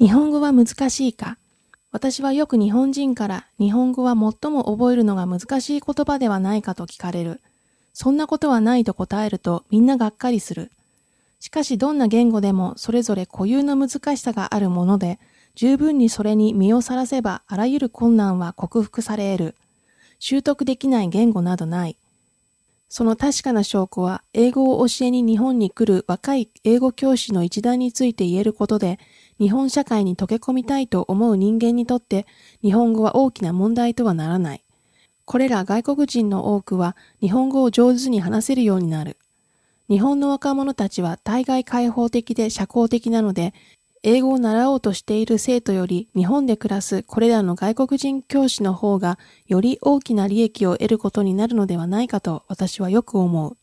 日本語は難しいか？私はよく日本人から日本語は最も覚えるのが難しい言葉ではないかと聞かれる。そんなことはないと答えるとみんながっかりする。しかしどんな言語でもそれぞれ固有の難しさがあるもので、十分にそれに身をさらせばあらゆる困難は克服され得る。習得できない言語などない。その確かな証拠は、英語を教えに日本に来る若い英語教師の一団について言えることで、日本社会に溶け込みたいと思う人間にとって日本語は大きな問題とはならない。これら外国人の多くは日本語を上手に話せるようになる。日本の若者たちは大概開放的で社交的なので、英語を習おうとしている生徒より日本で暮らすこれらの外国人教師の方がより大きな利益を得ることになるのではないかと私はよく思う。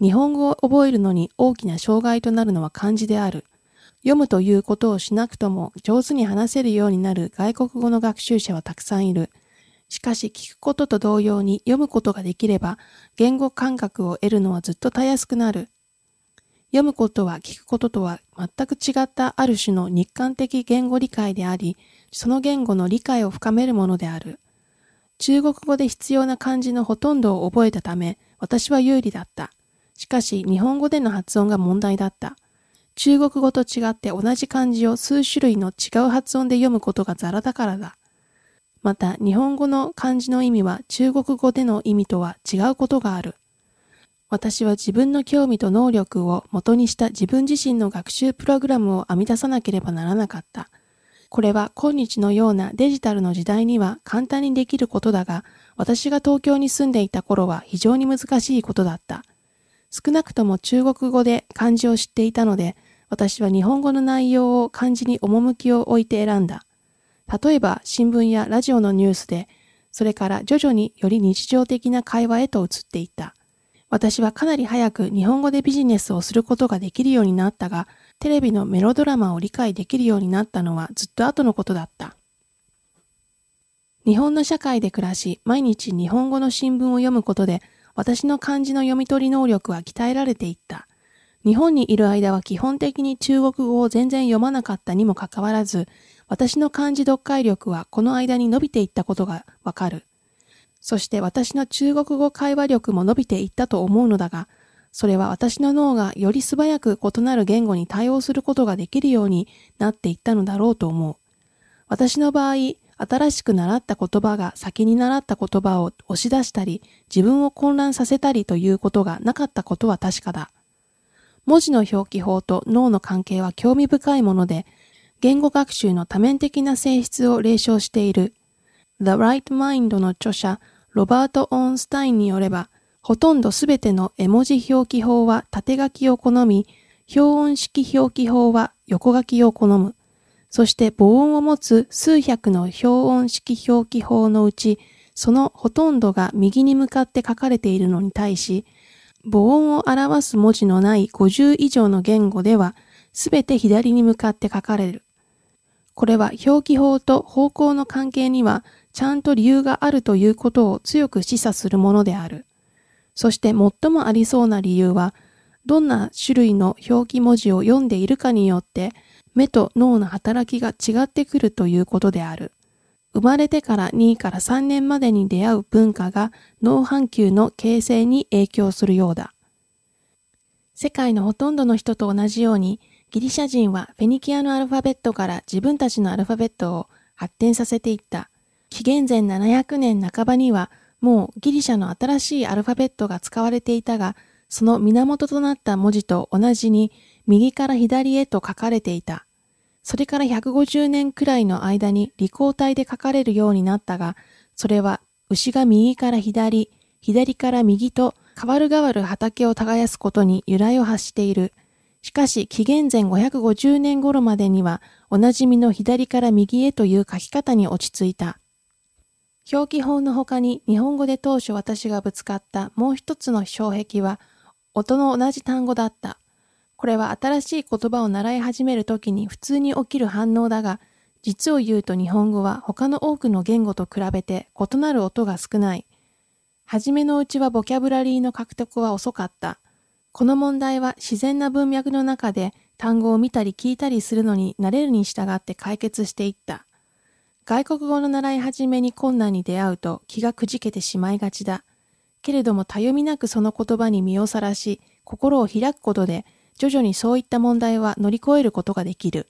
日本語を覚えるのに大きな障害となるのは漢字である。読むということをしなくとも上手に話せるようになる外国語の学習者はたくさんいる。しかし聞くことと同様に読むことができれば言語感覚を得るのはずっとたやすくなる。読むことは聞くこととは全く違ったある種の日韓的言語理解であり、その言語の理解を深めるものである。中国語で必要な漢字のほとんどを覚えたため、私は有利だった。しかし日本語での発音が問題だった。中国語と違って同じ漢字を数種類の違う発音で読むことがザラだからだ。また、日本語の漢字の意味は中国語での意味とは違うことがある。私は自分の興味と能力を元にした自分自身の学習プログラムを編み出さなければならなかった。これは今日のようなデジタルの時代には簡単にできることだが、私が東京に住んでいた頃は非常に難しいことだった。少なくとも中国語で漢字を知っていたので、私は日本語の内容を漢字に趣を置いて選んだ。例えば新聞やラジオのニュースで、それから徐々により日常的な会話へと移っていった。私はかなり早く日本語でビジネスをすることができるようになったが、テレビのメロドラマを理解できるようになったのはずっと後のことだった。日本の社会で暮らし、毎日日本語の新聞を読むことで、私の漢字の読み取り能力は鍛えられていった。日本にいる間は基本的に中国語を全然読まなかったにもかかわらず、私の漢字読解力はこの間に伸びていったことがわかる。そして私の中国語会話力も伸びていったと思うのだが、それは私の脳がより素早く異なる言語に対応することができるようになっていったのだろうと思う。私の場合、新しく習った言葉が先に習った言葉を押し出したり、自分を混乱させたりということがなかったことは確かだ。文字の表記法と脳の関係は興味深いもので、言語学習の多面的な性質を例唱している。The Right Mind の著者、ロバート・オンスタインによれば、ほとんどすべての絵文字表記法は縦書きを好み、表音式表記法は横書きを好む。そして母音を持つ数百の表音式表記法のうち、そのほとんどが右に向かって書かれているのに対し、母音を表す文字のない50以上の言語では、すべて左に向かって書かれる。これは表記法と方向の関係にはちゃんと理由があるということを強く示唆するものである。そして最もありそうな理由は、どんな種類の表記文字を読んでいるかによって、目と脳の働きが違ってくるということである。生まれてから2位から3年までに出会う文化が脳半球の形成に影響するようだ。世界のほとんどの人と同じように、ギリシャ人はフェニキアのアルファベットから自分たちのアルファベットを発展させていった。紀元前700年半ばにはもうギリシャの新しいアルファベットが使われていたが、その源となった文字と同じに右から左へと書かれていた。それから150年くらいの間に利口体で書かれるようになったが、それは牛が右から左、左から右と変わる変わる畑を耕すことに由来を発している。しかし紀元前550年頃までにはおなじみの左から右へという書き方に落ち着いた。表記法の他に日本語で当初私がぶつかったもう一つの障壁は音の同じ単語だった。これは新しい言葉を習い始めるときに普通に起きる反応だが、実を言うと日本語は他の多くの言語と比べて異なる音が少ない。はじめのうちはボキャブラリーの獲得は遅かった。この問題は自然な文脈の中で単語を見たり聞いたりするのに慣れるに従って解決していった。外国語の習い始めに困難に出会うと気がくじけてしまいがちだ。けれどもたゆみなくその言葉に身をさらし、心を開くことで、徐々にそういった問題は乗り越えることができる。